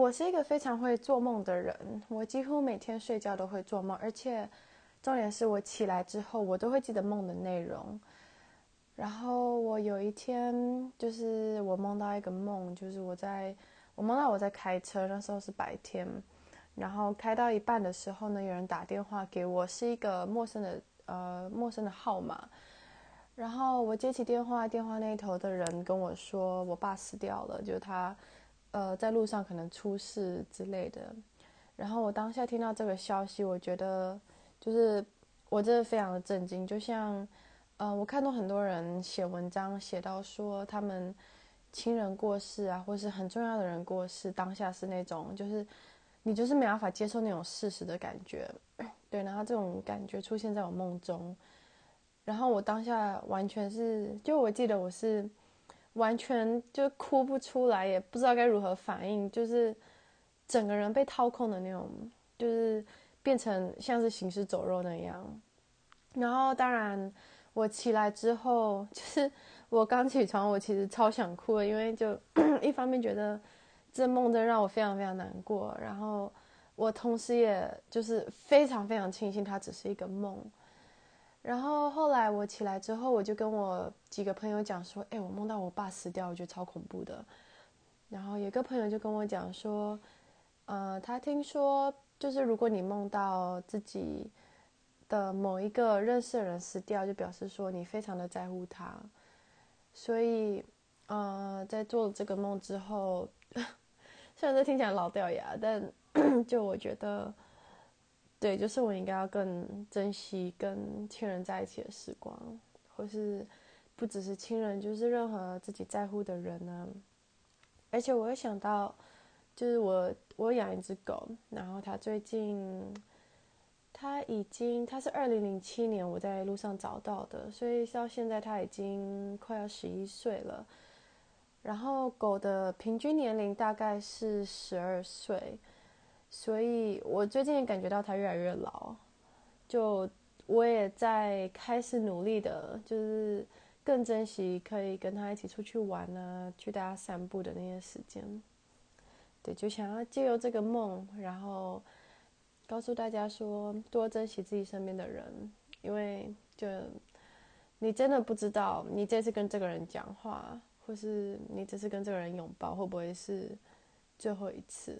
我是一个非常会做梦的人，我几乎每天睡觉都会做梦，而且重点是我起来之后，我都会记得梦的内容。然后我有一天，就是我梦到一个梦，就是我在我梦到我在开车，那时候是白天，然后开到一半的时候呢，有人打电话给我，是一个陌生的呃陌生的号码。然后我接起电话，电话那头的人跟我说，我爸死掉了，就是他。呃，在路上可能出事之类的，然后我当下听到这个消息，我觉得就是我真的非常的震惊。就像，呃，我看到很多人写文章写到说，他们亲人过世啊，或是很重要的人过世，当下是那种就是你就是没办法接受那种事实的感觉，对，然后这种感觉出现在我梦中，然后我当下完全是，就我记得我是。完全就哭不出来，也不知道该如何反应，就是整个人被掏空的那种，就是变成像是行尸走肉那样。然后，当然我起来之后，就是我刚起床，我其实超想哭的，因为就 一方面觉得这梦真让我非常非常难过，然后我同时也就是非常非常庆幸它只是一个梦。然后后来我起来之后，我就跟我几个朋友讲说：“哎，我梦到我爸死掉，我觉得超恐怖的。”然后有个朋友就跟我讲说：“呃，他听说就是如果你梦到自己的某一个认识的人死掉，就表示说你非常的在乎他。所以，呃，在做了这个梦之后，虽然这听起来老掉牙，但 就我觉得。”对，就是我应该要更珍惜跟亲人在一起的时光，或是不只是亲人，就是任何自己在乎的人呢。而且我会想到，就是我我养一只狗，然后它最近，它已经它是二零零七年我在路上找到的，所以到现在它已经快要十一岁了。然后狗的平均年龄大概是十二岁。所以我最近也感觉到他越来越老，就我也在开始努力的，就是更珍惜可以跟他一起出去玩啊，去大家散步的那些时间。对，就想要借由这个梦，然后告诉大家说，多珍惜自己身边的人，因为就你真的不知道，你这次跟这个人讲话，或是你这次跟这个人拥抱，会不会是最后一次。